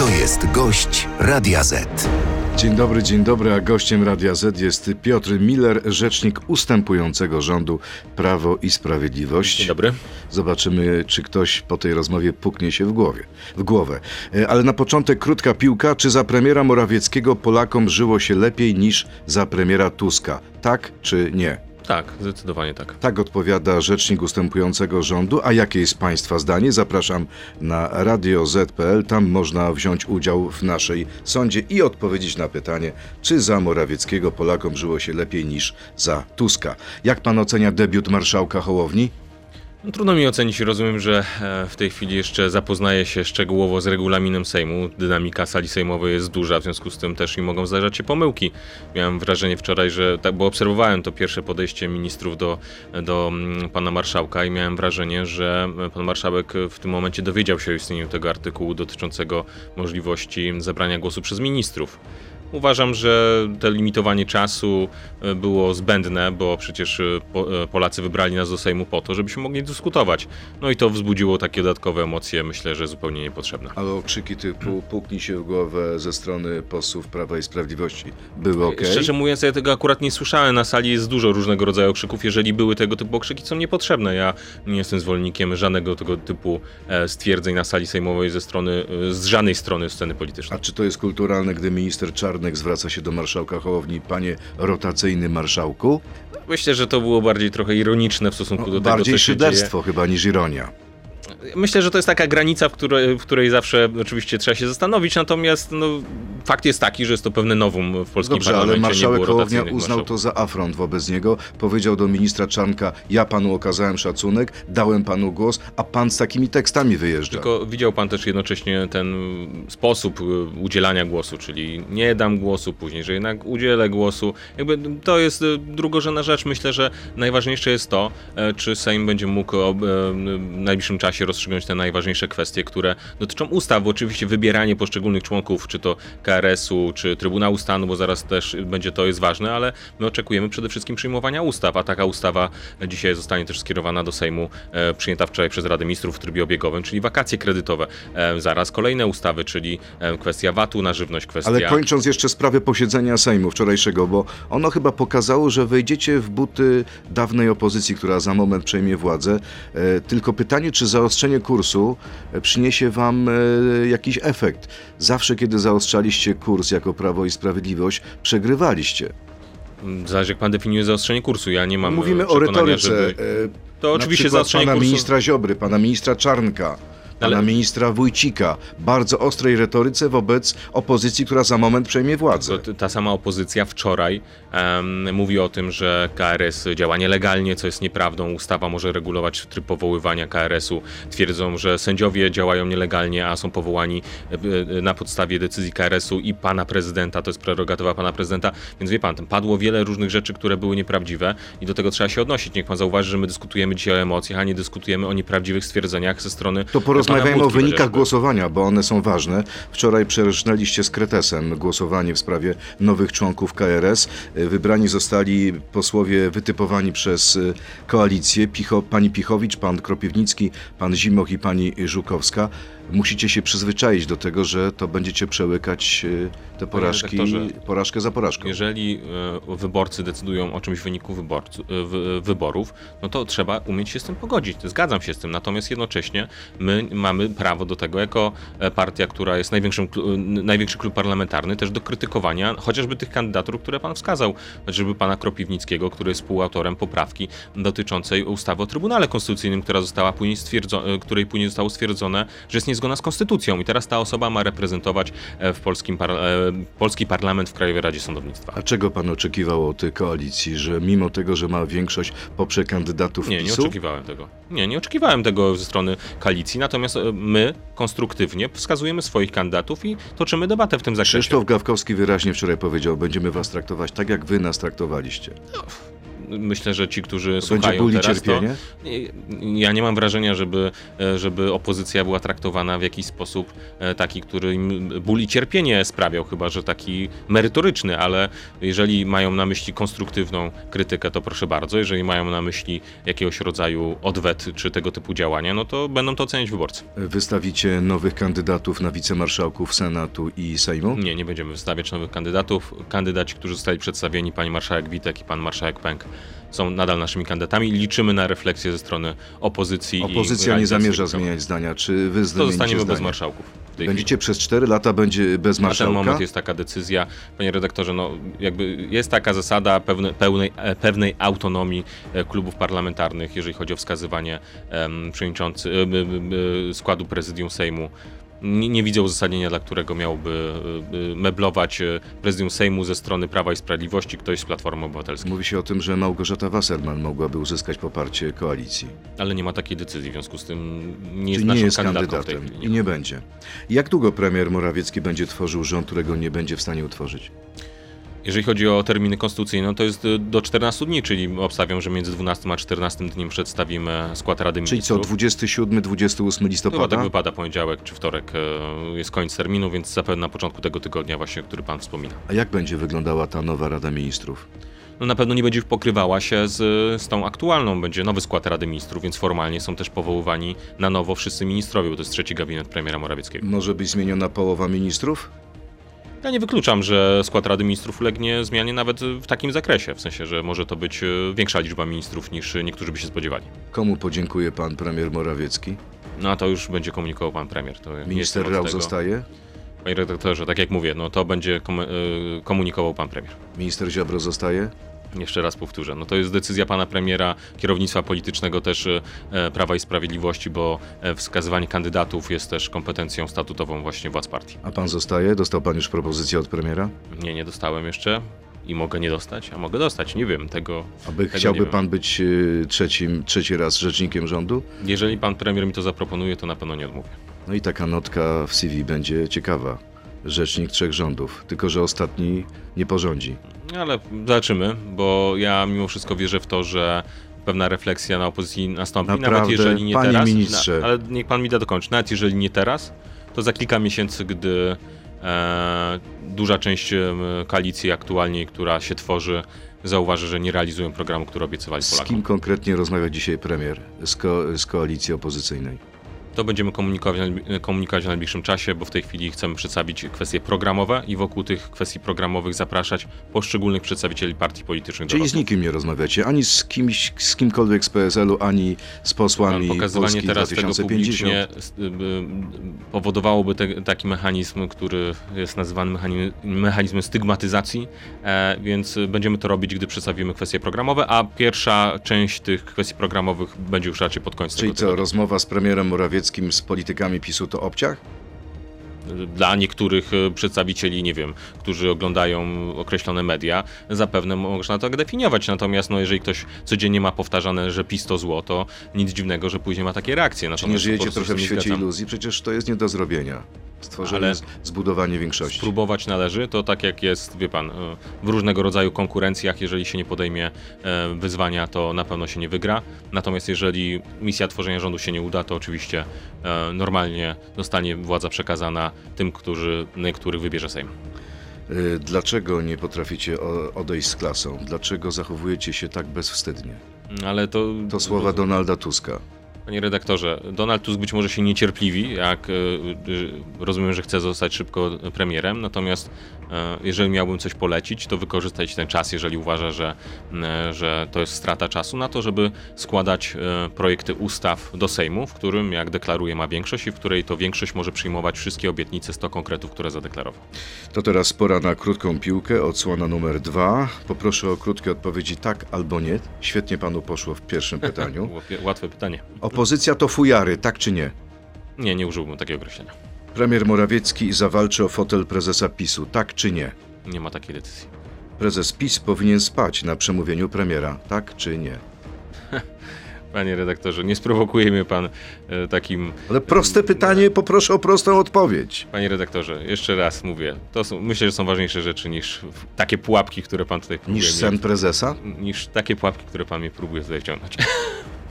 To jest gość Radia Z. Dzień dobry, dzień dobry, a gościem Radia Z jest Piotr Miller, rzecznik ustępującego rządu Prawo i Sprawiedliwość. Dzień dobry. Zobaczymy, czy ktoś po tej rozmowie puknie się w głowie, w głowę. E, Ale na początek krótka piłka. Czy za premiera Morawieckiego Polakom żyło się lepiej niż za premiera Tuska? Tak czy nie? Tak, zdecydowanie tak. Tak odpowiada rzecznik ustępującego rządu. A jakie jest Państwa zdanie? Zapraszam na Radio Z.pl. Tam można wziąć udział w naszej sądzie i odpowiedzieć na pytanie, czy za Morawieckiego Polakom żyło się lepiej niż za Tuska. Jak pan ocenia debiut marszałka Hołowni? No, trudno mi ocenić, rozumiem, że e, w tej chwili jeszcze zapoznaję się szczegółowo z regulaminem Sejmu. Dynamika sali sejmowej jest duża, w związku z tym też i mogą zdarzać się pomyłki. Miałem wrażenie wczoraj, że tak, bo obserwowałem to pierwsze podejście ministrów do, do mm, pana marszałka i miałem wrażenie, że pan marszałek w tym momencie dowiedział się o istnieniu tego artykułu dotyczącego możliwości zabrania głosu przez ministrów. Uważam, że to limitowanie czasu e, było zbędne, bo przecież e, e, Polacy wybrali nas do Sejmu po to, żebyśmy mogli dyskutować. No i to wzbudziło takie dodatkowe emocje, myślę, że zupełnie niepotrzebne. Ale okrzyki typu puknij się w głowę ze strony posłów Prawa i Sprawiedliwości były ok? Szczerze mówiąc, ja tego akurat nie słyszałem. Na sali jest dużo różnego rodzaju okrzyków. Jeżeli były tego typu okrzyki, są niepotrzebne. Ja nie jestem zwolennikiem żadnego tego typu stwierdzeń na sali sejmowej ze strony, z żadnej strony sceny A politycznej. czy to jest kulturalne, gdy minister Czarnek zwraca się do marszałka Hołowni, panie rotacyjny marszałku? Myślę, że to było bardziej trochę ironiczne w stosunku do tego, No, Bardziej co się dzieje. szyderstwo chyba niż ironia. Myślę, że to jest taka granica, w której, w której zawsze oczywiście trzeba się zastanowić, natomiast no, fakt jest taki, że jest to pewne nowum w polskim Dobrze, ale parlamencie. marszałek nie było Hołownia uznał marszałków. to za afront wobec niego. Powiedział do ministra Czarnka, ja panu okazałem szacunek, dałem panu głos, a pan z takimi tekstami wyjeżdża. Tylko widział pan też jednocześnie ten sposób y, udzielania głosu, czyli nie dam głosu później, że jednak udzielę głosu. Jakby to jest y, drugorzędna rzecz. Myślę, że najważniejsze jest to, e, czy Sejm będzie mógł w najbliższym czasie rozstrzygnąć te najważniejsze kwestie, które dotyczą ustaw. Bo oczywiście wybieranie poszczególnych członków, czy to KRS-u, czy Trybunału Stanu, bo zaraz też będzie to jest ważne, ale my oczekujemy przede wszystkim przyjmowania ustaw, a taka ustawa dzisiaj zostanie też skierowana do Sejmu, e, przyjęta wczoraj przez Radę Ministrów w trybie obiegowym, czyli wakacje kredytowe. E, zaraz kolejne ustawy, czyli e, kwestia VAT-u na żywność, kwestia... Ale kończąc jeszcze sprawę posiedzenia Sejmu wczorajszego, bo ono chyba pokazało, że wejdziecie w buty dawnej opozycji, która za moment przejmie władzę. E, tylko pytanie, czy zaostrzenie kursu e, przyniesie wam e, jakiś efekt? Zawsze, kiedy zaostrzaliście kurs jako Prawo i Sprawiedliwość, przegrywaliście. Zależy jak pan definiuje zaostrzenie kursu. Ja nie mam Mówimy e, o przekonania, retoryce. Żeby... To oczywiście zaostrzenie pana kursu... ministra Ziobry, pana ministra Czarnka, pana Ale- ministra Wójcika. Bardzo ostrej retoryce wobec opozycji, która za moment przejmie władzę. To, ta sama opozycja wczoraj em, mówi o tym, że KRS działa nielegalnie, co jest nieprawdą. Ustawa może regulować tryb powoływania KRS-u. Twierdzą, że sędziowie działają nielegalnie, a są powołani e, e, na podstawie decyzji KRS-u i pana prezydenta. To jest prerogatywa pana prezydenta. Więc wie pan, tam padło wiele różnych rzeczy, które były nieprawdziwe i do tego trzeba się odnosić. Niech pan zauważy, że my dyskutujemy dzisiaj o emocjach, a nie dyskutujemy o nieprawdziwych stwierdzeniach ze strony To porozmawiajmy o wynikach głosowania, bo one są ważne. Wczoraj przerżnęliście z kretesem głosowanie w sprawie nowych członków KRS. Wybrani zostali posłowie wytypowani przez y, koalicję. Picho, pani Pichowicz, pan Kropiwnicki, pan Zimoch i pani Żukowska. Musicie się przyzwyczaić do tego, że to będziecie przełykać y, te porażki, porażkę za porażką. Jeżeli e, wyborcy decydują o czymś w wyniku wyborcu, e, wy- wyborów, no to trzeba umieć się z tym pogodzić. Zgadzam się z tym. Natomiast jednocześnie my mamy prawo do tego, jako e, partia, która jest największym, największy klub parlamentarny, też do krytykowania chociażby tych kandydatur, które pan wskazał. Chociażby pana Kropiwnickiego, który jest współautorem poprawki dotyczącej ustawy o Trybunale Konstytucyjnym, która została później stwierdzo- e, której później zostało stwierdzone, że jest niezgodna z konstytucją. I teraz ta osoba ma reprezentować e, w polskim par- e, polski parlament w Krajowej Radzie Sądownictwa. A czego pan oczekiwał od tej koalicji, że mimo tego, że ma większość, poprze kandydatów Nie, nie PiSu? oczekiwałem tego. Nie, nie oczekiwałem tego ze strony koalicji, natomiast e, my konstruktywnie wskazujemy swoich kandydatów i toczymy debatę w tym zakresie. Krzysztof Gawkowski wyraźnie wczoraj powiedział, będziemy was traktować tak, jak wy nas traktowaliście. Myślę, że ci, którzy Będzie słuchają teraz, to, cierpienie? Nie, Ja nie mam wrażenia, żeby, e, żeby opozycja była traktowana w jakiś sposób e, taki, który im ból i cierpienie sprawiał, chyba że taki merytoryczny, ale jeżeli mają na myśli konstruktywną krytykę, to proszę bardzo. Jeżeli mają na myśli jakiegoś rodzaju odwet czy tego typu działania, no to będą to oceniać wyborcy. Wystawicie nowych kandydatów na wicemarszałków Senatu i Sejmu? Nie, nie będziemy wystawiać nowych kandydatów. Kandydaci, którzy zostali przedstawieni, pani marszałek Witek i pan marszałek Pęk, są nadal naszymi kandydatami. Liczymy na refleksję ze strony opozycji. Opozycja nie zamierza zmieniać zdania. Czy wy To zostaniemy bez zdanie? marszałków. Będziecie przez 4 lata będzie bez Na ten marszałka? moment jest taka decyzja, panie redaktorze, no jakby jest taka zasada pewne, pełnej, e, pewnej autonomii e, klubów parlamentarnych, jeżeli chodzi o wskazywanie em, przewodniczący, b- b- składu prezydium Sejmu. Nie, nie widzę uzasadnienia, dla którego miałby e, e, meblować e, prezydium Sejmu ze strony Prawa i Sprawiedliwości ktoś z Platformy Obywatelskiej. Mówi się o tym, że Małgorzata Wasserman mogłaby uzyskać poparcie koalicji. Ale nie ma takiej decyzji, w związku z tym nie Czyli jest nie naszą jest kandydatem chwili. i nie będzie. Jak długo premier Morawiecki będzie tworzył rząd, którego nie będzie w stanie utworzyć? Jeżeli chodzi o terminy konstytucyjne, no to jest y, do 14 dni, czyli obstawiam, że między 12 a 14 dniem przedstawimy skład Rady Czyli co, Ministrów. 27-28 Chyba listopada? tak wypada poniedziałek czy wtorek e, jest koniec terminu, więc zapewne na początku tego tygodnia właśnie, który pan wspomina. A jak będzie wyglądała ta nowa Rada Ministrów? No na pewno nie będzie pokrywała się z, z tą aktualną, będzie nowy skład Rady Ministrów, więc formalnie są też powoływani na nowo wszyscy ministrowie, bo to jest trzeci gabinet premiera Morawieckiego. Może być zmieniona połowa ministrów? Ja nie wykluczam, że skład Rady Ministrów ulegnie zmianie nawet w takim zakresie, w sensie, że może to być e, większa liczba ministrów niż niektórzy by się spodziewali. Komu podziękuje pan premier Morawiecki? No a to już będzie komunikował pan premier. To Minister Rał zostaje? Panie redaktorze, tak jak mówię, no to będzie e, komunikował pan premier. Minister Ziobro zostaje? Jeszcze raz powtórzę, no to jest decyzja pana premiera, kierownictwa politycznego też e, Prawa i Sprawiedliwości, bo e, wskazywanie kandydatów jest też kompetencją statutową właśnie władz partii. A pan zostaje? Dostał pan już propozycję od premiera? Nie, nie dostałem jeszcze i mogę nie dostać, a mogę dostać, nie wiem tego. Aby Tego chciałby pan być y, trzecim, trzeci raz rzecznikiem rządu? Jeżeli pan premier mi to zaproponuje, to na pewno nie odmówię. No i taka notka w CV będzie ciekawa. Rzecznik trzech rządów, tylko że ostatni nie porządzi. Ale zobaczymy, bo ja mimo wszystko wierzę w to, że pewna refleksja na opozycji nastąpi, Naprawdę, nawet jeżeli nie panie teraz. ministrze. Na, ale niech pan mi da dokończyć. Nawet jeżeli nie teraz, to za kilka miesięcy, gdy e, duża część em, koalicji aktualnie, która się tworzy, zauważy, że nie realizują programu, który obiecywali Z Polakom. kim konkretnie rozmawia dzisiaj premier z, ko- z koalicji opozycyjnej? To będziemy komunikować, komunikować w najbliższym czasie, bo w tej chwili chcemy przedstawić kwestie programowe i wokół tych kwestii programowych zapraszać poszczególnych przedstawicieli partii politycznych Czyli z nikim nie rozmawiacie, ani z kimś, z kimkolwiek z PSL-u, ani z posłami pokazywanie Polski teraz tego 2050. publicznie s- y, powodowałoby te, taki mechanizm, który jest nazywany mechanizm, mechanizmem stygmatyzacji, e, więc będziemy to robić, gdy przedstawimy kwestie programowe, a pierwsza część tych kwestii programowych będzie już raczej pod koniec Czyli tego co, tygodnia. rozmowa z premierem Morawieckim z politykami PiSu to obciach? Dla niektórych e, przedstawicieli, nie wiem, którzy oglądają określone media, zapewne można tak definiować. Natomiast no, jeżeli ktoś codziennie ma powtarzane, że PiS to zło, to nic dziwnego, że później ma takie reakcje. Czy nie Natomiast żyjecie trochę w świecie zgadzam. iluzji? Przecież to jest nie do zrobienia. Stworzenie, Ale- zbudowanie większości. Spróbować należy, to tak jak jest, wie pan, e, w różnego rodzaju konkurencjach, jeżeli się nie podejmie e, wyzwania, to na pewno się nie wygra. Natomiast jeżeli misja tworzenia rządu się nie uda, to oczywiście e, normalnie zostanie władza przekazana tym, którzy, których wybierze Sejm. Y, Dlaczego nie potraficie odejść z klasą? Dlaczego zachowujecie się tak bezwstydnie? Ale to... To słowa Donalda Tuska. Panie redaktorze, Donald Tusk być może się niecierpliwi, jak e, e, rozumiem, że chce zostać szybko premierem, natomiast jeżeli miałbym coś polecić, to wykorzystać ten czas, jeżeli uważa, że, e, że to jest strata czasu, na to, żeby składać e, projekty ustaw do Sejmu, w którym, jak deklaruje, ma większość i w której to większość może przyjmować wszystkie obietnice 100 konkretów, które zadeklarował. To teraz pora na krótką piłkę, odsłona numer dwa. Poproszę o krótkie odpowiedzi tak albo nie. Świetnie panu poszło w pierwszym pytaniu. Łatwe pytanie. Opozycja to fujary, tak czy nie? Nie, nie użyłbym takiego określenia. Premier Morawiecki zawalczy o fotel prezesa PiSu, tak czy nie? Nie ma takiej decyzji. Prezes PiS powinien spać na przemówieniu premiera, tak czy nie? Panie redaktorze, nie sprowokuje mnie pan e, takim. Ale proste pytanie, poproszę o prostą odpowiedź. Panie redaktorze, jeszcze raz mówię. To są, myślę, że są ważniejsze rzeczy niż takie pułapki, które pan tutaj próbuje. Niż sen prezesa? Niż takie pułapki, które pan mnie próbuje tutaj wciągnąć.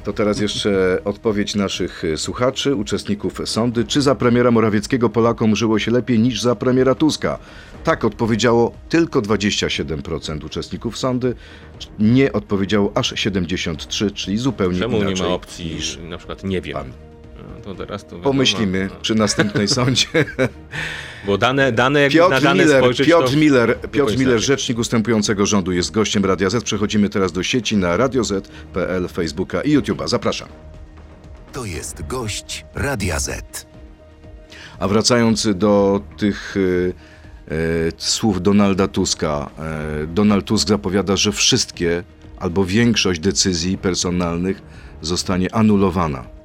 To teraz jeszcze odpowiedź naszych y, słuchaczy, uczestników sądy. Czy za premiera Morawieckiego Polakom żyło się lepiej niż za premiera Tuska? Tak odpowiedziało tylko 27% uczestników sądy. Nie odpowiedziało aż 73%, czyli zupełnie Czemu nie inaczej ma opcji, niż na przykład nie wiem. pan. No, To teraz to wiadomo, Pomyślimy no. przy następnej sądzie. Bo dane, dane jak na Piotr dane Miller, spojrzeć, Piotr to... Miller, Piotr Miller, rzecznik ustępującego rządu, jest gościem Radia Z. Przechodzimy teraz do sieci na radioz.pl, Facebooka i YouTube'a. Zapraszam. To jest gość Radia Z. A wracając do tych e, e, słów Donalda Tuska, e, Donald Tusk zapowiada, że wszystkie albo większość decyzji personalnych zostanie anulowana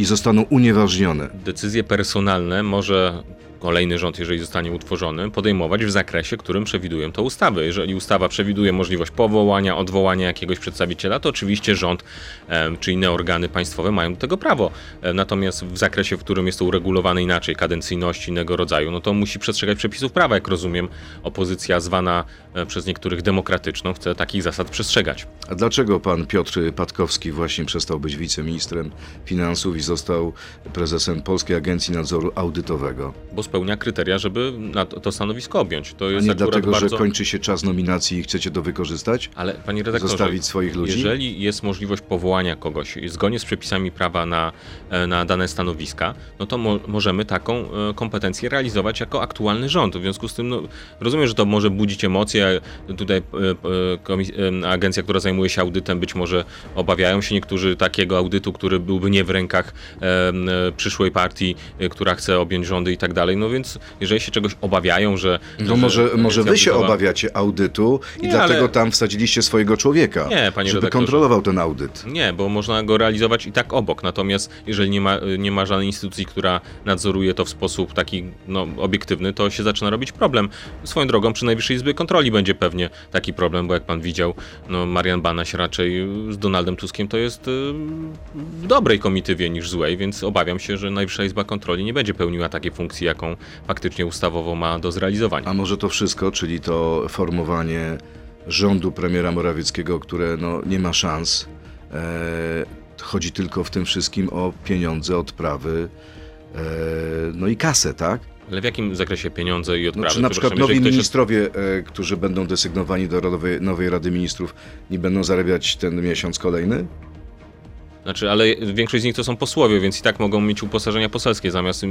i zostaną unieważnione. Decyzje personalne może kolejny rząd, jeżeli zostanie utworzony, podejmować w zakresie, którym przewidują to ustawy. Jeżeli ustawa przewiduje możliwość powołania, odwołania jakiegoś przedstawiciela, to oczywiście rząd em, czy inne organy państwowe mają do tego prawo. E, Natomiast w zakresie, w którym jest to uregulowane inaczej, kadencyjności innego rodzaju, no to musi przestrzegać przepisów prawa. Jak rozumiem, opozycja zwana e, przez niektórych demokratyczną chce takich zasad przestrzegać. A dlaczego pan Piotr Patkowski właśnie przestał być wiceministrem finansów i został prezesem Polskiej Agencji Nadzoru Audytowego? Bo spełnia kryteria, żeby na to stanowisko objąć. To A jest nie akurat dlatego, bardzo... że kończy się czas nominacji i chcecie to wykorzystać? Ale panie redaktorze, Zostawić swoich ludzi? jeżeli jest możliwość powołania kogoś zgodnie z przepisami prawa na, e, na dane stanowiska, no to mo możemy taką e, kompetencję realizować jako aktualny rząd. W związku z tym, no, rozumiem, że to może budzić emocje. Tutaj e, agencja, która zajmuje się audytem, być może obawiają się niektórzy takiego audytu, który byłby nie w rękach przyszłej partii, która chce objąć rządy i tak dalej. No więc jeżeli się czegoś obawiają, że... No że może, może wy się obawiacie audytu i Nie, dlatego ale- tam wsadziliście swojego człowieka, Nie, panie żeby kontrolował ten audyt. Nie, bo można go realizować i tak obok. Natomiast jeżeli nie ma, nie ma żadnej instytucji, która nadzoruje to w sposób taki no, obiektywny, to się zaczyna robić problem. Swoją drogą przy Najwyższej Izbie Kontroli będzie pewnie taki problem, bo jak pan widział, no, Marian Banaś raczej z Donaldem Tuskiem to jest y, w dobrej komitywie niż złej, więc obawiam się, że Najwyższa Izba Kontroli nie będzie pełniła takiej funkcji, jaką faktycznie ustawowo ma do zrealizowania. A może to wszystko, czyli to formowanie rządu premiera Morawieckiego, które no, nie ma szans, e, chodzi tylko w tym wszystkim o pieniądze, odprawy, e, no i kasę, tak? Ale w jakim zakresie pieniądze i No, odprawy? czy na przykład nowi ministrowie, e, którzy będą desygnowani do Radowej, nowej Rady Ministrów, nie będą zarabiać ten miesiąc kolejny? Znaczy, ale większość z nich to są posłowie, więc i tak mogą mieć uposażenia poselskie zamiast, y,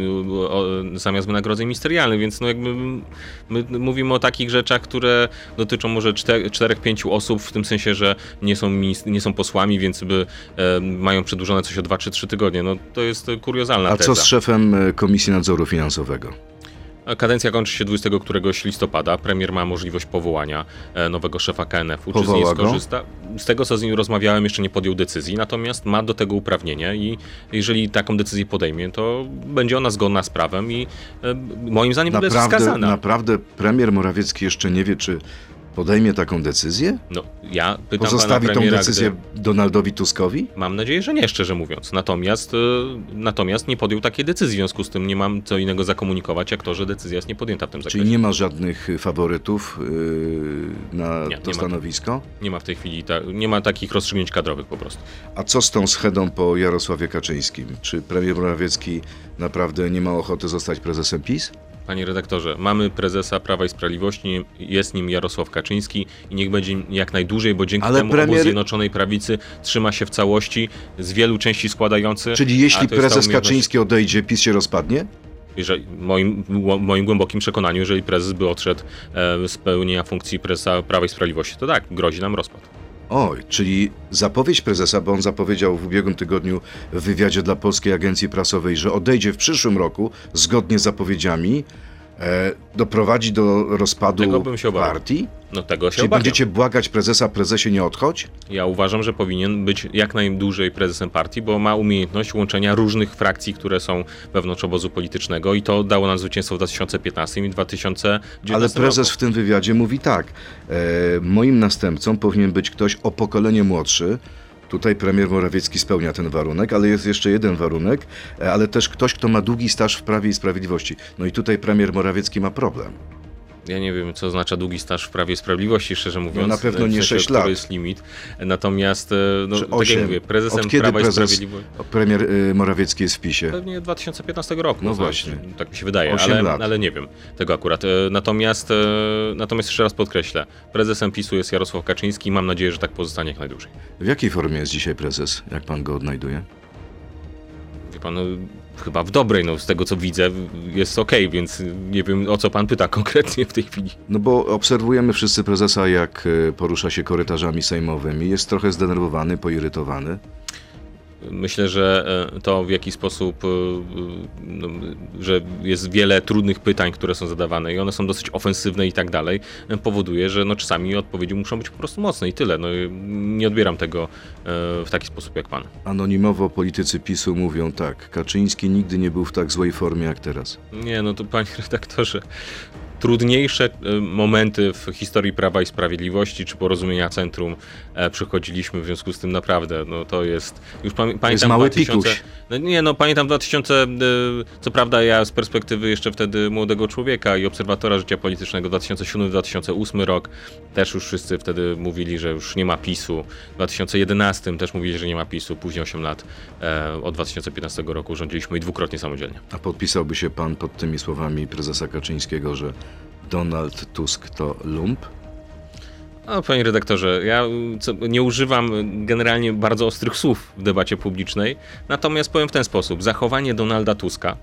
zamiast wynagrodzeń ministerialnych, więc no jakby my mówimy o takich rzeczach, które dotyczą może czter- czterech, pięciu osób, w tym sensie, że nie są, nie są posłami, więc by e, mają przedłużone coś o dwa czy trzy tygodnie. No to jest kuriozalna A teza. co z szefem e, Komisji Nadzoru Finansowego? Kadencja kończy się 20 któregoś listopada. Premier ma możliwość powołania e, nowego szefa KNF-u. Czy z niej go? skorzysta? Z tego, co z nim rozmawiałem, jeszcze nie podjął decyzji, natomiast ma do tego uprawnienie i jeżeli taką decyzję podejmie, to będzie ona zgodna z prawem i e, moim zdaniem będzie Naprawdę, wskazana. naprawdę premier Morawiecki jeszcze nie wie, czy podejmie taką decyzję? No, ja pytam Pozostawi pana tą premiera, decyzję gdy- Donaldowi Tuskowi? Mam nadzieję, że nie, szczerze mówiąc. Natomiast, e, natomiast nie podjął takiej decyzji, w związku z tym nie mam co innego zakomunikować, jak to, że decyzja jest niepodjęta w tym zakresie. Czyli nie ma żadnych faworytów yy, na Nie, nie to ma. stanowisko? nie ma w tej chwili, ta, nie ma takich rozstrzygnięć kadrowych po prostu. A co z tą schedą po Jarosławie Kaczyńskim? Czy premier Morawiecki naprawdę nie ma ochoty zostać prezesem PiS? Panie redaktorze, mamy prezesa Prawa i Sprawiedliwości, jest nim Jarosław Kaczyński i niech będzie jak najdłużej, bo dzięki Ale temu premier- obóz Zjednoczonej Prawicy trzyma się w całości z wielu części składających. Czyli jeśli prezes Kaczyński odejdzie, PiS się rozpadnie? Jeżeli, moim, moim głębokim przekonaniu, jeżeli prezes by odszedł e, z pełnienia funkcji prezesa Prawa i Sprawiedliwości, to tak, grozi nam rozpad. Oj, czyli zapowiedź prezesa, bo on zapowiedział w ubiegłym tygodniu w wywiadzie dla Polskiej Agencji Prasowej, że odejdzie w przyszłym roku, zgodnie z zapowiedziami, doprowadzi do rozpadu Tego bym się obawiał. partii? No tego się Czyli obawiam. będziecie błagać prezesa, prezesie nie odchodź? Ja uważam, że powinien być jak najdłużej prezesem partii, bo ma umiejętność łączenia różnych frakcji, które są wewnątrz obozu politycznego i to dało nam zwycięstwo w 2015 i 2019 Ale prezes roku. w tym wywiadzie mówi tak, e, moim następcą powinien być ktoś o pokolenie młodszy, Tutaj premier Morawiecki spełnia ten warunek, ale jest jeszcze jeden warunek, e, ale też ktoś, kto ma długi staż w Prawie i Sprawiedliwości. No i tutaj premier Morawiecki ma problem. Ja nie wiem, co oznacza długi staż w Prawie i Sprawiedliwości, szczerze mówiąc. No na pewno w nie sensie, sześć który lat. jest limit. Natomiast, e, no, Czy tak jak mówię, prezesem Od kiedy Prawa i prezes, Sprawiedliwości... premier y, Morawiecki jest w PiSie? Pewnie 2015 roku. No to właśnie. znaczy, Tak mi się wydaje, Osiem ale, lat. ale nie wiem tego akurat. E, Natomiast, e, natomiast jeszcze raz podkreślę, prezesem PiSu jest Jarosław Kaczyński i mam nadzieję, że tak pozostanie jak najdłużej. W jakiej formie jest dzisiaj prezes, jak pan go odnajduje? Wie pan, no, chyba w dobrej, no z tego co widzę jest okej, więc nie wiem o co pan pyta konkretnie w tej chwili. No bo obserwujemy wszyscy prezesa, jak y, porusza się korytarzami sejmowymi. Jest trochę zdenerwowany, poirytowany. Myślę, że e, to w jaki sposób, e, no, że jest wiele trudnych pytań, które są zadawane i one są dosyć ofensywne i tak dalej, e, powoduje, że no, czasami odpowiedzi muszą być po prostu mocne i tyle. No, nie odbieram tego w taki sposób jak pan. Anonimowo politycy PiSu mówią tak, Kaczyński nigdy nie był w tak złej formie jak teraz. Nie, no to panie redaktorze, trudniejsze e, momenty w historii Prawa i Sprawiedliwości czy porozumienia centrum e, przechodziliśmy, w związku z tym naprawdę, no to jest, już pamię- pamiętam jest mały 2000, pikuś. no nie, no pamiętam 2000, e, co prawda ja z perspektywy jeszcze wtedy młodego człowieka i obserwatora życia politycznego 2007-2008 rok, też już wszyscy wtedy mówili, że już nie ma PiSu, w 2011 też mówili, że nie ma PiSu, później 8 lat e, od 2015 roku rządziliśmy i dwukrotnie samodzielnie. A podpisałby się pan pod tymi słowami prezesa Kaczyńskiego, że Donald Tusk to lump? No, panie redaktorze, ja nie używam generalnie bardzo ostrych słów w debacie publicznej, natomiast powiem w ten sposób. Zachowanie Donalda Tuska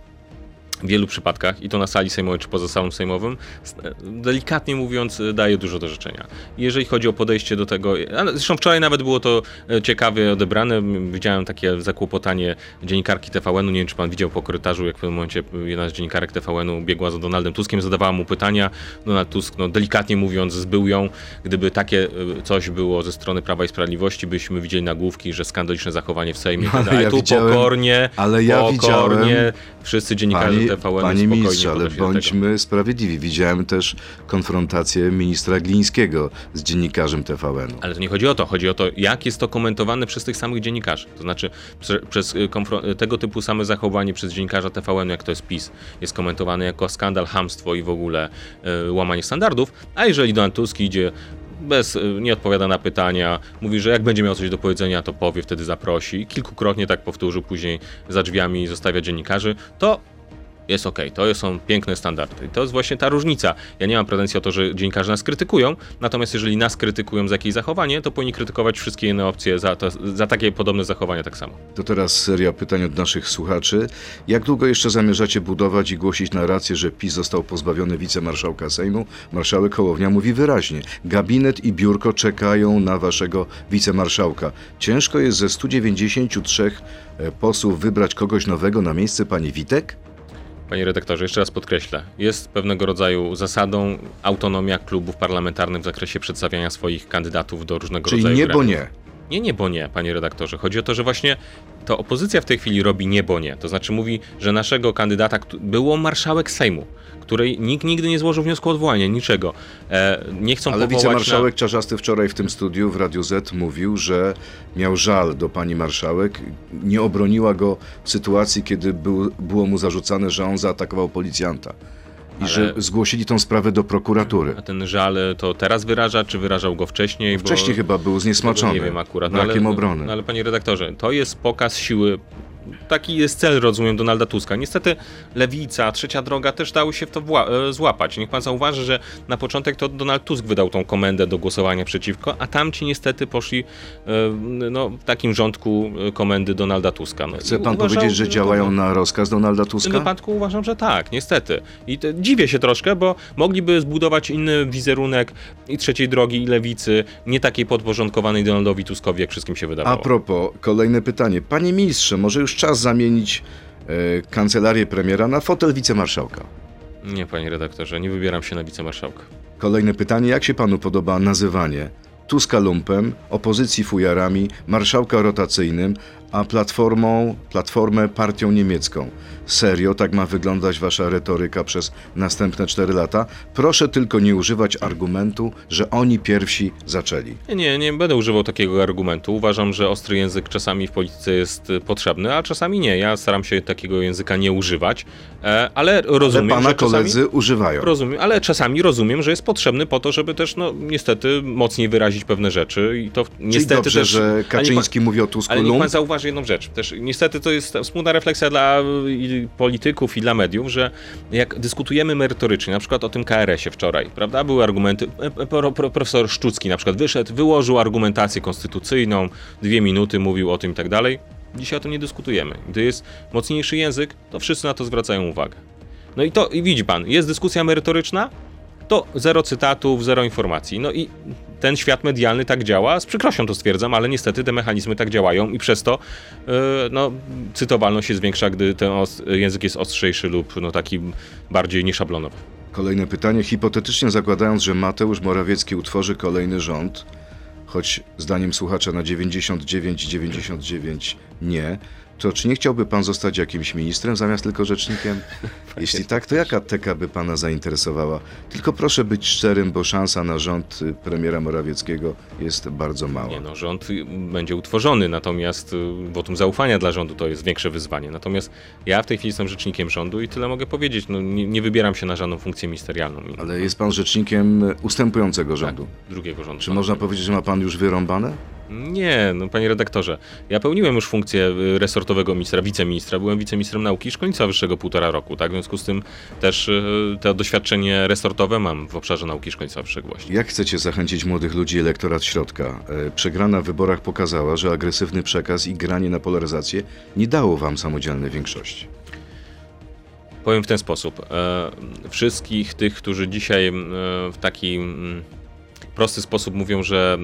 w wielu przypadkach, i to na sali sejmowej czy poza salą sejmową, s- delikatnie mówiąc, daje dużo do życzenia. Jeżeli chodzi o podejście do tego, ale zresztą wczoraj nawet było to e, ciekawie odebrane, widziałem takie zakłopotanie dziennikarki TVN-u, nie wiem czy pan widział po korytarzu, jak w pewnym momencie jedna z dziennikarek TVN-u biegła za Donaldem Tuskiem, zadawała mu pytania, Donald Tusk, no delikatnie mówiąc, zbył ją, gdyby takie e, coś było ze strony Prawa i Sprawiedliwości, byśmy widzieli nagłówki, że skandaliczne zachowanie w Sejmie, No, ale ja tu pokornie, ale ja pokornie, widziałem- wszyscy dziennikarze Panie, TVN panie ministrze, ale do tego. bądźmy sprawiedliwi. Widziałem też konfrontację ministra Glińskiego z dziennikarzem TVN-u. Ale to nie chodzi o to, chodzi o to, jak jest to komentowane przez tych samych dziennikarzy. To znaczy, prze, przez y, tego typu same zachowanie przez dziennikarza TVN, jak to jest PiS, jest komentowane jako skandal, hamstwo i w ogóle y, łamanie standardów. A jeżeli Donald Tusk idzie bez, y, nie odpowiada na pytania, mówi, że jak będzie miał coś do powiedzenia, to powie, wtedy zaprosi. Kilkukrotnie tak powtórzył później za drzwiami zostawia dziennikarzy, to jest okej, to są piękne standardy. I to jest właśnie ta różnica. Ja nie mam pretensji o to, że dziennikarze nas krytykują, natomiast jeżeli nas krytykują za jakieś zachowanie, to powinni krytykować wszystkie inne opcje za, to, za takie podobne zachowania tak samo. To teraz seria pytań od naszych słuchaczy. Jak długo jeszcze zamierzacie budować i głosić narrację, że PiS został pozbawiony wicemarszałka Sejmu? Marszałek Hołownia mówi wyraźnie. Gabinet i biurko czekają na waszego wicemarszałka. Ciężko jest ze 193 e, posłów wybrać kogoś nowego na miejsce pani Witek? Panie redaktorze, jeszcze raz podkreślę, jest pewnego rodzaju zasadą autonomia klubów parlamentarnych w zakresie przedstawiania swoich kandydatów do różnego Czyli rodzaju nie, bo nie. Nie, nie, bo nie, panie redaktorze. Chodzi o to, że właśnie to opozycja w tej chwili robi nie, bo nie. To znaczy mówi, że naszego kandydata było marszałek Sejmu, której nikt nigdy nie złożył wniosku o odwołanie, niczego. E, nie chcą Ale wicemarszałek Czarzasty wczoraj w tym studiu w Radiu Z mówił, że miał żal do pani marszałek. Nie obroniła go w sytuacji, kiedy był, było mu zarzucane, że on zaatakował policjanta. I Ale- że zgłosili tą sprawę do prokuratury. Na, a ten żal e, to teraz wyraża, czy wyrażał go wcześniej? Wcześniej bo... chyba był zniesmaczony. Nie wiem akurat. Brakiem ale, obrony. No, ale panie redaktorze, to jest pokaz siły. Taki jest cel, rozumiem, Donalda Tuska. Niestety Lewica, Trzecia Droga też dały się w to e, złapać. Niech pan zauważy, że na początek to Donald Tusk wydał tą komendę do głosowania przeciwko, a tamci niestety poszli e, no, w takim rządku e, komendy Donalda Tuska. No, Chce pan uważam, powiedzieć, że działają na rozkaz Donalda w tym Tuska? wypadku uważam, że tak, niestety. I te, dziwię się troszkę, bo mogliby zbudować inny wizerunek i trzeciej drogi, i lewicy, nie takiej podporządkowanej Donaldowi Tuskowi, jak wszystkim się A wydawało. propos, kolejne pytanie. Panie ministrze, może już czas zamienić e, kancelarię premiera na fotel wicemarszałka? Nie, panie redaktorze, nie wybieram się na wicemarszałka. Kolejne pytanie. Jak się panu podoba nazywanie Tuska lumpem, opozycji fujarami, marszałka rotacyjnym, a platformą, platformę partią niemiecką. Serio, tak ma wyglądać wasza retoryka przez następne 4 lata? Proszę tylko nie używać argumentu, że oni pierwsi zaczęli. Nie, nie, będę używał takiego argumentu. Uważam, że ostry język czasami w polityce jest potrzebny, a czasami nie. Ja staram się takiego języka nie używać, e, ale Ale rozumiem, pana że czasami... koledzy używają. Rozumiem, ale czasami rozumiem, że jest potrzebny po to, żeby też, no niestety, mocniej wyrazić pewne rzeczy i to Czyli niestety dobrze, też... że ale pan- Kaczyński mówi o Tusku Ale niech pan zauważy jedną rzecz. Też niestety to jest smutna refleksja dla polityków i dla mediów, że jak dyskutujemy merytorycznie, na przykład o tym KRS-ie wczoraj, prawda, były argumenty, e, e, pro, pro, profesor Szczucki na przykład wyszedł, wyłożył argumentację konstytucyjną, dwie minuty mówił o tym i tak dalej. Dzisiaj o tym nie dyskutujemy. Gdy jest mocniejszy język, to wszyscy na to zwracają uwagę. No i to, i widzi pan, jest dyskusja merytoryczna, to zero cytatów, zero informacji. No i ten świat medialny tak działa, z przykrością to stwierdzam, ale niestety te mechanizmy tak działają i przez to yy, no, cytowalność się zwiększa, gdy ten język jest ostrzejszy lub no, taki bardziej nieszablonowy. Kolejne pytanie. Hipotetycznie zakładając, że Mateusz Morawiecki utworzy kolejny rząd, choć zdaniem słuchacza na 99,99 nie, to czy nie chciałby pan zostać jakimś ministrem zamiast tylko rzecznikiem? Jeśli tak, to jaka teka by pana zainteresowała? Tylko proszę być szczerym, bo szansa na rząd y, premiera Morawieckiego jest bardzo mała. Nie no, rząd y, będzie utworzony, natomiast y, wotum zaufania dla rządu to jest większe wyzwanie. Natomiast ja w tej chwili jestem rzecznikiem rządu i tyle mogę powiedzieć. No, nie, nie wybieram się na żadną funkcję ministerialną. Ale jest pan rzecznikiem ustępującego tak, rządu. drugiego rządu. Czy można powiedzieć, że ma pan już wyrąbane? Nie, no panie redaktorze, ja pełniłem już funkcję y, resortowego ministra, wiceministra, byłem wiceministrem nauki i szkolnictwa wyższego półtora roku, tak? W związku z tym też y, to doświadczenie resortowe mam w obszarze nauki i szkolnictwa wyższego właśnie. Jak chcecie zachęcić młodych ludzi elektorat środka? E, Przegrana w wyborach pokazała, że agresywny przekaz i granie na polaryzację nie dało wam samodzielnej większości. Powiem w ten sposób. E, wszystkich tych, którzy dzisiaj e, w taki prosty sposób mówią, że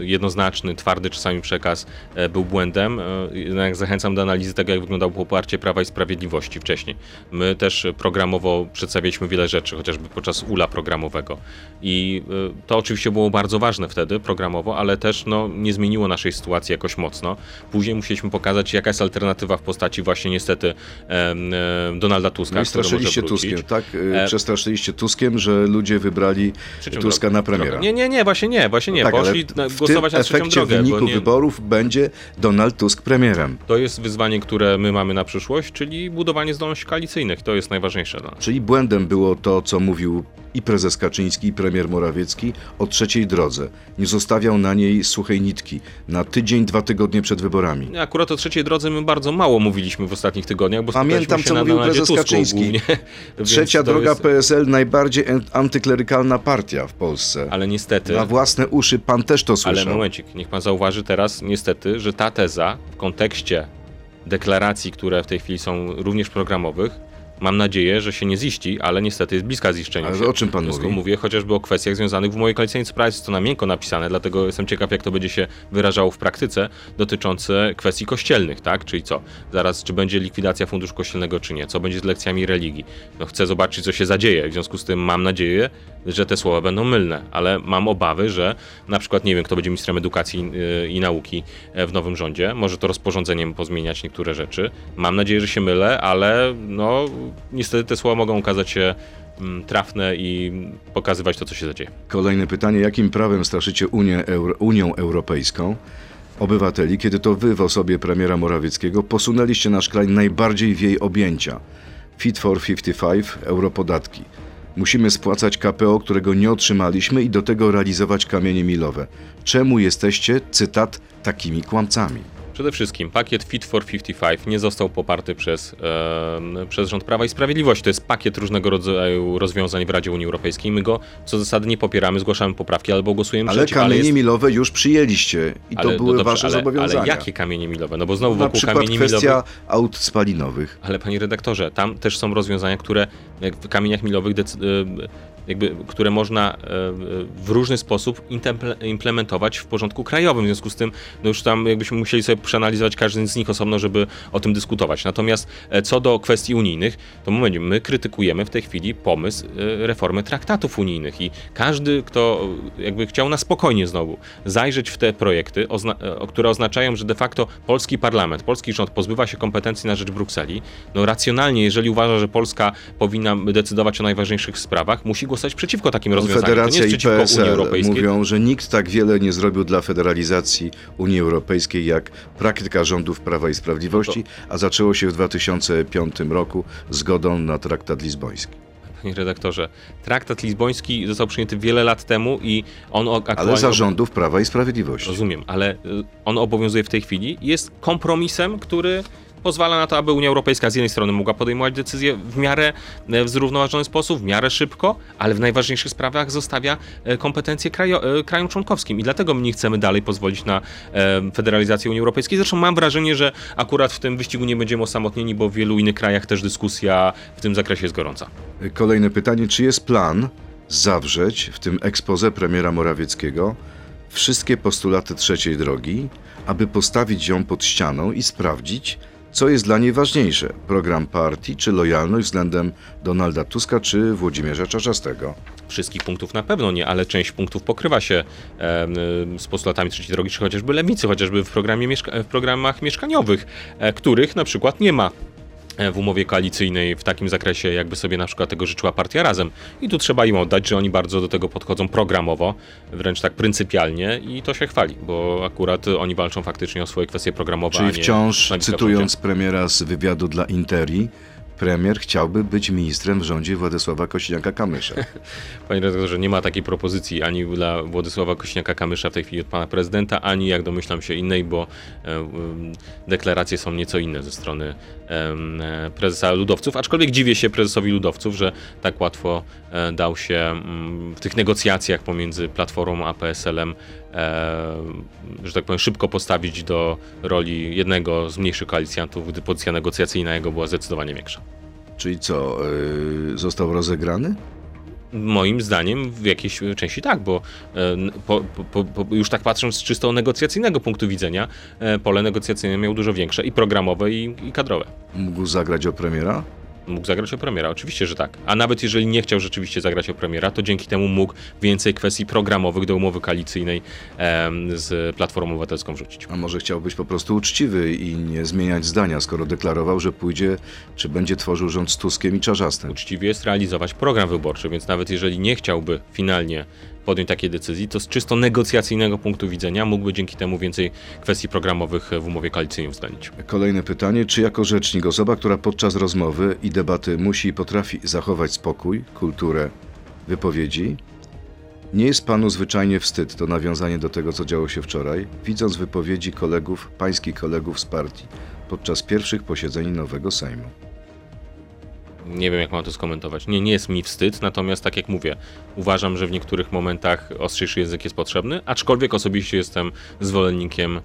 e, jednoznaczny, twardy czasami przekaz e, był błędem, e, jednak zachęcam do analizy tego, jak wyglądało poparcie Prawa i Sprawiedliwości wcześniej. My też programowo przedstawialiśmy wiele rzeczy, chociażby podczas ula programowego. I to oczywiście było bardzo ważne wtedy programowo, ale też no, nie zmieniło naszej sytuacji jakoś mocno. Później musieliśmy pokazać, jaka jest alternatywa w postaci właśnie niestety Donalda Tuska, No i straszyliście. Tuskiem, tak? Przestraszyliście Tuskiem, że ludzie wybrali Tuska na premiera. Drogę. Nie, nie, nie, właśnie nie, właśnie nie. tak, ale Poszli na, w głosować tym na trzecią drogę. w wyniku nie, wyborów będzie Donald Tusk premierem. to jest wyzwanie, które my mamy na przyszłość, czyli budowanie zdolności koalicyjnych. To jest najważniejsze dla nas. Czyli błędem było to, co mówił i prezes Kaczyński, i premier Morawiecki o trzeciej drodze. Nie zostawiał na niej suchej nitki na tydzień, dwa tygodnie przed wyborami. Akurat o trzeciej drodze my bardzo mało mówiliśmy w ostatnich tygodniach, bo Pamiętam, co na mówił prezes Tusku Kaczyński. głównie. Trzecia droga jest- PSL najbardziej antyklerykalna partia w Polsce. Ale niestety... Na własne uszy pan też to Ale słyszał. momencik, niech pan zauważy teraz niestety, że ta teza w kontekście deklaracji, które w tej chwili są również programowych, mam nadzieję, że się nie ziści, ale niestety jest bliska ziszczeniu Ale się. o czym pan mówi? Mówię chociażby o kwestiach związanych w mojej koalicyjnej sprawie, jest to na miękko napisane, dlatego jestem ciekaw, jak to będzie się wyrażało w praktyce, dotyczące kwestii kościelnych, tak? Czyli co? Zaraz, czy będzie likwidacja funduszu kościelnego, czy nie? Co będzie z lekcjami religii? No chcę zobaczyć, co się zadzieje. W związku z tym mam nadzieję, że te słowa będą mylne, ale mam obawy, że na przykład nie wiem, kto będzie ministrem edukacji yy, i nauki e, w nowym rządzie. Może to rozporządzeniem pozmieniać niektóre rzeczy. Mam nadzieję, że się mylę, ale no niestety te słowa mogą okazać się mm, trafne i pokazywać to, co się zadzieje. Kolejne pytanie. Jakim prawem straszycie Unię, Euro, Unią Europejską obywateli, kiedy to wy w osobie premiera Morawieckiego posunęliście nasz kraj najbardziej w jej objęcia? Fit for 55, europodatki. Musimy spłacać KPO, którego nie otrzymaliśmy i do tego realizować kamienie milowe. Czemu jesteście, cytat, takimi kłamcami? Przede wszystkim pakiet Fit for 55 nie został poparty przez, e, przez rząd Prawa i Sprawiedliwości. To jest pakiet różnego rodzaju rozwiązań w Radzie Unii Europejskiej. My go co zasady nie popieramy, zgłaszamy poprawki albo głosujemy Ale przeciw. kamienie jest- milowe już przyjęliście i to ale- no były dobrze, wasze ale, zobowiązania. Ale jakie kamienie milowe? No bo znowu Na wokół kamieni kwestia milowych... aut spalinowych. Ale panie redaktorze, tam też są rozwiązania, które w kamieniach milowych decy- jakby, które można e, w różny sposób implementować w porządku krajowym. W związku z tym, no już tam jakbyśmy musieli sobie przeanalizować każdy z nich osobno, żeby o tym dyskutować. Natomiast e, co do kwestii unijnych, to my, my krytykujemy w tej chwili pomysł e, reformy traktatów unijnych i każdy, kto jakby chciał na spokojnie znowu zajrzeć w te projekty, które oznaczają, że de facto polski parlament, polski rząd pozbywa się kompetencji na rzecz Brukseli, no racjonalnie, jeżeli uważa, że Polska powinna decydować o najważniejszych sprawach, musi głosować przeciwko takim rozwiązaniom. Jest i PSL mówią, że nikt tak wiele nie zrobił dla federalizacji Unii Europejskiej jak praktyka rządów Prawa i Sprawiedliwości, a zaczęło się w 2005 roku zgodą na traktat lizboński. Panie redaktorze, traktat lizboński został przyjęty wiele lat temu i on aktualnie... Ale za rządów Prawa i Sprawiedliwości. Rozumiem, ale y, on obowiązuje w tej chwili i jest kompromisem, który pozwala na to, aby Unia Europejska z jednej strony mogła podejmować decyzje w miarę e, w zrównoważony sposób, w miarę szybko, ale w najważniejszych sprawach zostawia e, kompetencje krajo, e, krajom członkowskim i dlatego my nie chcemy dalej pozwolić na federalizację Unii Europejskiej. Zresztą mam wrażenie, że akurat w tym wyścigu nie będziemy osamotnieni, bo w wielu innych krajach też dyskusja w tym zakresie jest gorąca. Kolejne pytanie, czy jest plan zawrzeć w tym ekspoze premiera Morawieckiego wszystkie postulaty trzeciej drogi, aby postawić ją pod ścianą i sprawdzić, co jest dla niej ważniejsze: program partii, czy lojalność względem Donalda Tuska, czy Włodzimierza Czarzastego? Wszystkich punktów na pewno nie, ale część punktów pokrywa się y, z postulatami trzeciej drogi, czy chociażby lewicy, chociażby w, programie mieszka- w programach mieszkaniowych, e, których na przykład nie ma e, w umowie koalicyjnej w takim zakresie, jakby sobie na przykład tego życzyła partia Razem. I tu trzeba im oddać, że oni bardzo do tego podchodzą programowo, wręcz tak pryncypialnie i to się chwali, bo akurat oni walczą faktycznie o swoje kwestie programowe, Czyli wciąż, cytując premiera z wywiadu dla Interi, premier chciałby być ministrem w rządzie Władysława Kośniaka-Kamysza. Panie redaktorze, nie ma takiej propozycji ani dla Władysława Kośniaka-Kamysza w tej chwili od pana prezydenta, ani jak domyślam się innej, bo e, deklaracje są nieco inne ze strony e, prezesa ludowców, aczkolwiek dziwię się prezesowi ludowców, że tak łatwo e, dał się mm, w tych negocjacjach pomiędzy Platformą a PSL-em, że tak powiem, szybko postawić do roli jednego z mniejszych koalicjantów, gdy pozycja negocjacyjna jego była zdecydowanie większa. Czyli co, yy, został rozegrany? Moim zdaniem w jakiejś części tak, bo e, po, po, po, już tak patrząc z czysto negocjacyjnego punktu widzenia, e, pole negocjacyjne miał dużo większe i programowe i, i kadrowe. Mógł zagrać o premiera? Mógł zagrać o premiera, oczywiście, że tak. A nawet jeżeli nie chciał rzeczywiście zagrać o premiera, to dzięki temu mógł więcej kwestii programowych do umowy koalicyjnej em, z Platformą Obywatelską wrzucić. A może chciał być po prostu uczciwy i nie zmieniać zdania, skoro deklarował, że pójdzie, czy będzie tworzył rząd z Tuskiem i Czarzastym? uczciwie jest realizować program wyborczy, więc nawet jeżeli nie chciałby finalnie podjąć takiej decyzji, to z czysto negocjacyjnego punktu widzenia mógłby dzięki temu więcej kwestii programowych w umowie koalicyjnej uwzględnić. Kolejne pytanie. Czy jako rzecznik, osoba, która podczas rozmowy i debaty musi i potrafi zachować spokój, kulturę wypowiedzi, nie jest panu zwyczajnie wstyd, to nawiązanie do tego, co działo się wczoraj, widząc wypowiedzi kolegów, pańskich kolegów z partii podczas pierwszych posiedzeń nowego Sejmu? Nie wiem, jak mam to skomentować. Nie, nie jest mi wstyd, natomiast tak jak mówię, uważam, że w niektórych momentach ostrzejszy język jest potrzebny, aczkolwiek osobiście jestem zwolennikiem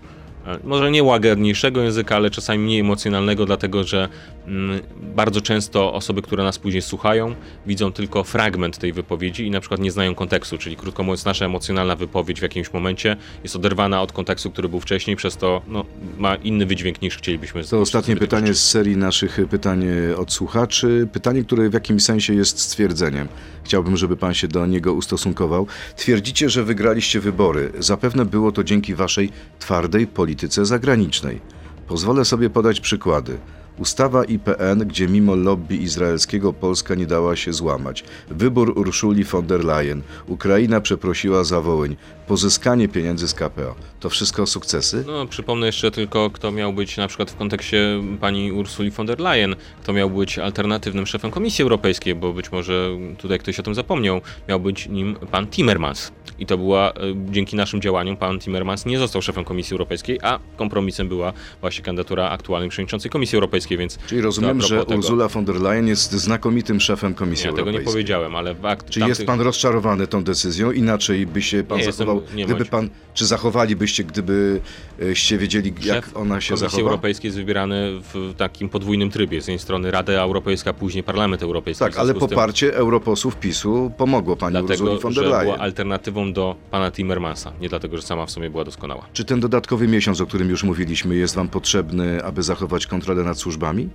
może nie łagodniejszego języka, ale czasami mniej emocjonalnego, dlatego że mm, bardzo często osoby, które nas później słuchają, widzą tylko fragment tej wypowiedzi i na przykład nie znają kontekstu, czyli krótko mówiąc, nasza emocjonalna wypowiedź w jakimś momencie jest oderwana od kontekstu, który był wcześniej, przez to no, ma inny wydźwięk niż chcielibyśmy. To ostatnie pytanie z serii naszych pytań e, od słuchaczy. Pytanie, które w jakimś sensie jest stwierdzeniem. Chciałbym, żeby pan się do niego ustosunkował. Twierdzicie, że wygraliście wybory. Zapewne było to dzięki waszej twardej polityce zagranicznej. Pozwolę sobie podać przykłady. Ustawa IPN, gdzie mimo lobby izraelskiego Polska nie dała się złamać. Wybór Urszuli von der Leyen. Ukraina przeprosiła za Wołyń. Pozyskanie pieniędzy z KPO. To wszystko sukcesy? No, przypomnę jeszcze tylko, kto miał być na przykład w kontekście pani Ursuli von der Leyen, kto miał być alternatywnym szefem Komisji Europejskiej, bo być może tutaj ktoś o tym zapomniał, miał być nim pan Timmermans. I to była, e, dzięki naszym działaniom, pan Timmermans nie został szefem Komisji Europejskiej, a kompromisem była właśnie kandydatura aktualnej przewodniczącej Komisji Europejskiej, więc... Czyli rozumiem, że tego- Ursula von der Leyen jest znakomitym szefem Komisji Ja tego nie Europejskiej. powiedziałem, ale w akt Czy jest tamtych- pan rozczarowany tą decyzją? Inaczej by się pan Nie, jestem- zachował, nie gdyby pan Czy zachowalibyście, gdybyście wiedzieli, jak Szef ona się Komisji zachowa? Europejskiej jest wybierany w takim podwójnym trybie. Z jednej strony Rada Europejska, później Parlament Europejski. Tak, ale z tym- poparcie europosłów PiSu pomogło pani Dlatego, von że der była Leyen. alternatywą do pana Timmermansa. Nie dlatego, że sama w sobie była doskonała. Czy ten dodatkowy miesiąc, o którym już mówiliśmy, jest wam potrzebny, aby zachować kontrolę nad służbami?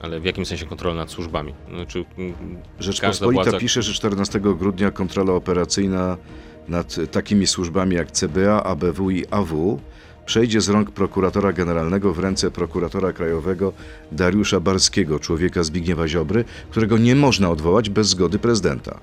Ale w jakim sensie kontrola nad służbami? Znaczy, Rzeczpospolita władza- pisze, że 14 grudnia kontrola operacyjna nad takimi służbami jak CBA, ABW i AW przejdzie z rąk prokuratora generalnego w ręce prokuratora krajowego Dariusza Barskiego, człowieka Zbigniewa Ziobry, którego nie można odwołać bez zgody prezydenta.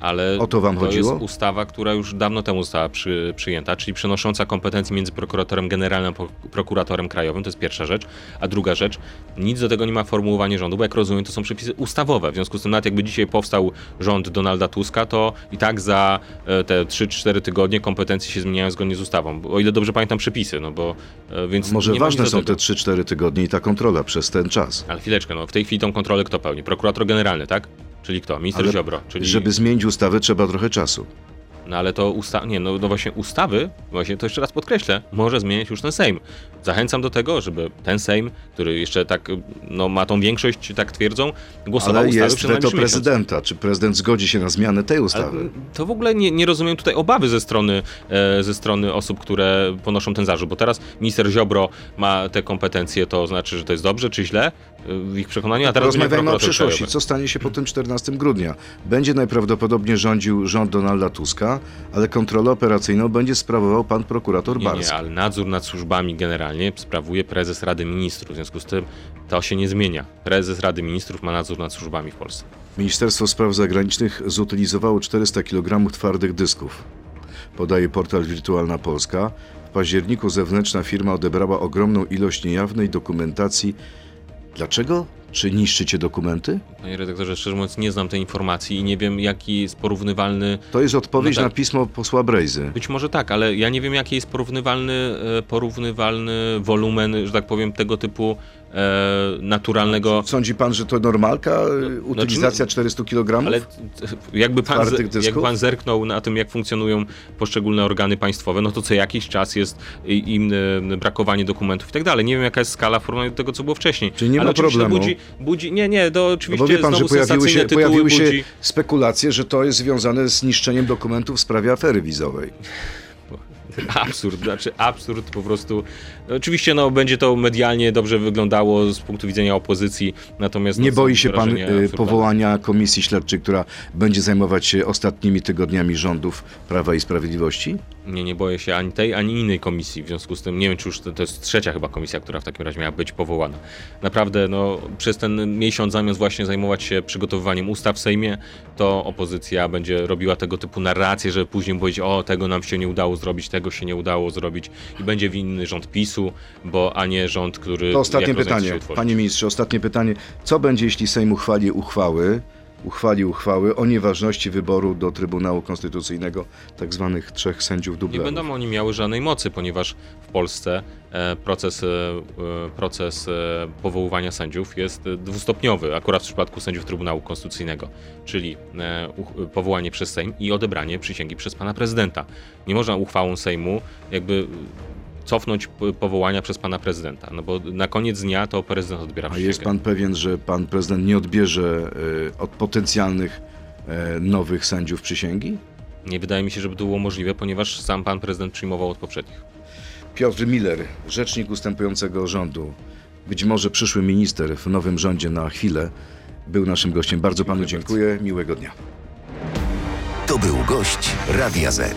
Ale O to wam to chodziło? jest ustawa, która już dawno temu została przy, przyjęta, czyli przenosząca kompetencje między prokuratorem generalnym a pro- prokuratorem krajowym, to jest pierwsza rzecz. A druga rzecz, nic do tego nie ma formułowanie rządu, bo jak rozumiem, to są przepisy ustawowe. W związku z tym, nawet jakby dzisiaj powstał rząd Donalda Tuska, to i tak za e, te 3-4 tygodnie kompetencje się zmieniają zgodnie z ustawą. O ile dobrze pamiętam przepisy, no bo e, więc Może ważne są te tego. 3-4 tygodnie i ta kontrola przez ten czas. Ale chwileczkę, no w tej chwili tą kontrolę kto pełni? Prokurator generalny, tak? Czyli kto? Minister Ale Ziobro. Czyli... Żeby zmienić ustawę, trzeba trochę czasu. No ale to usta... nie, no, no właśnie ustawy, właśnie to jeszcze raz podkreślę, może zmieniać już ten Sejm. Zachęcam do tego, żeby ten Sejm, który jeszcze tak, no ma tą większość, tak twierdzą, głosował Ale ustawy jest przez weto najbliższy miesiąc. prezydenta. Czy prezydent zgodzi się na zmianę tej Ale ustawy? to w ogóle nie, nie rozumiem tutaj obawy ze strony, e, ze strony osób, które ponoszą ten zarzut, bo teraz minister Ziobro ma te kompetencje, to znaczy, że to jest dobrze czy źle w ich przekonaniu, a teraz będzie Rozmawiajmy o przyszłości. krajowy. Co stanie się po tym 14 grudnia? Będzie najprawdopodobniej rządził rząd Donalda Tuska, ale kontrolę operacyjną będzie sprawował pan prokurator Nie, nie, Barski. ale nadzór nad służbami generalnie sprawuje prezes Rady Ministrów. W związku z tym to się nie zmienia. Prezes Rady Ministrów ma nadzór nad służbami w Polsce. Ministerstwo Spraw Zagranicznych zutylizowało 400 kg twardych dysków. Podaje portal Wirtualna Polska. W październiku zewnętrzna firma odebrała ogromną ilość niejawnej dokumentacji. Dlaczego? Czy niszczycie dokumenty? Panie redaktorze, szczerze mówiąc, nie znam tej informacji i nie wiem, jaki jest porównywalny. To jest odpowiedź No tak. na pismo posła Brejzy. Być może tak, ale ja nie wiem, jaki jest porównywalny, e, porównywalny wolumen, że tak powiem, tego typu e, naturalnego. Sądzi pan, że to normalka, y, utylizacja 400 kg? Ale jakby pan, Twardych ze- dysków? jak pan zerknął na tym, jak funkcjonują poszczególne organy państwowe, no to co jakiś czas jest im e, brakowanie dokumentów i tak dalej. Nie wiem, jaka jest skala w porównaniu do tego, co było wcześniej. Czyli nie Ale ma problemu. Budzi, budzi, nie, nie, to No oczywiście wie pan, że pojawiły się, pojawiły się budzi. spekulacje, że to jest związane z niszczeniem dokumentów w sprawie afery wizowej. Absurd, znaczy absurd po prostu. Oczywiście no, będzie to medialnie dobrze wyglądało z punktu widzenia opozycji, natomiast... Nie no, boi się pan y, powołania komisji śledczej, która będzie zajmować się ostatnimi tygodniami rządów Prawa i Sprawiedliwości? Nie, nie boję się ani tej, ani innej komisji. W związku z tym nie wiem, czy już to, to jest trzecia chyba komisja, która w takim razie miała być powołana. Naprawdę, no, przez ten miesiąc zamiast właśnie zajmować się przygotowywaniem ustaw w Sejmie, to opozycja będzie robiła tego typu narracje, żeby później powiedzieć, o, tego nam się nie udało zrobić, tego się nie udało zrobić i będzie winny rząd PiSu, bo a nie rząd, który... To ostatnie pytanie. Panie ministrze, ostatnie pytanie. Co będzie, jeśli Sejm uchwali uchwały, uchwali uchwały o nieważności wyboru do Trybunału Konstytucyjnego tak zwanych trzech sędziów Nie dublerów? będą oni miały żadnej mocy, ponieważ w Polsce e, proces, e, e, proces powoływania sędziów jest dwustopniowy, akurat w przypadku sędziów Trybunału Konstytucyjnego, czyli powołanie przez Sejm i odebranie przysięgi przez pana prezydenta. Nie można uchwałą Sejmu jakby cofnąć powołania przez pana prezydenta, no bo na koniec dnia to prezydent odbiera A przysięgę. jest pan pewien, że pan prezydent nie odbierze y, od potencjalnych y, nowych sędziów przysięgi? Nie wydaje mi się, żeby to było możliwe, ponieważ sam pan prezydent przyjmował od poprzednich. Piotr Miller, rzecznik ustępującego rządu, być może przyszły minister w nowym rządzie na chwilę, był naszym gościem. Bardzo panu Dziękuję dziękuję. Miłego dnia. To był gość Radia Z.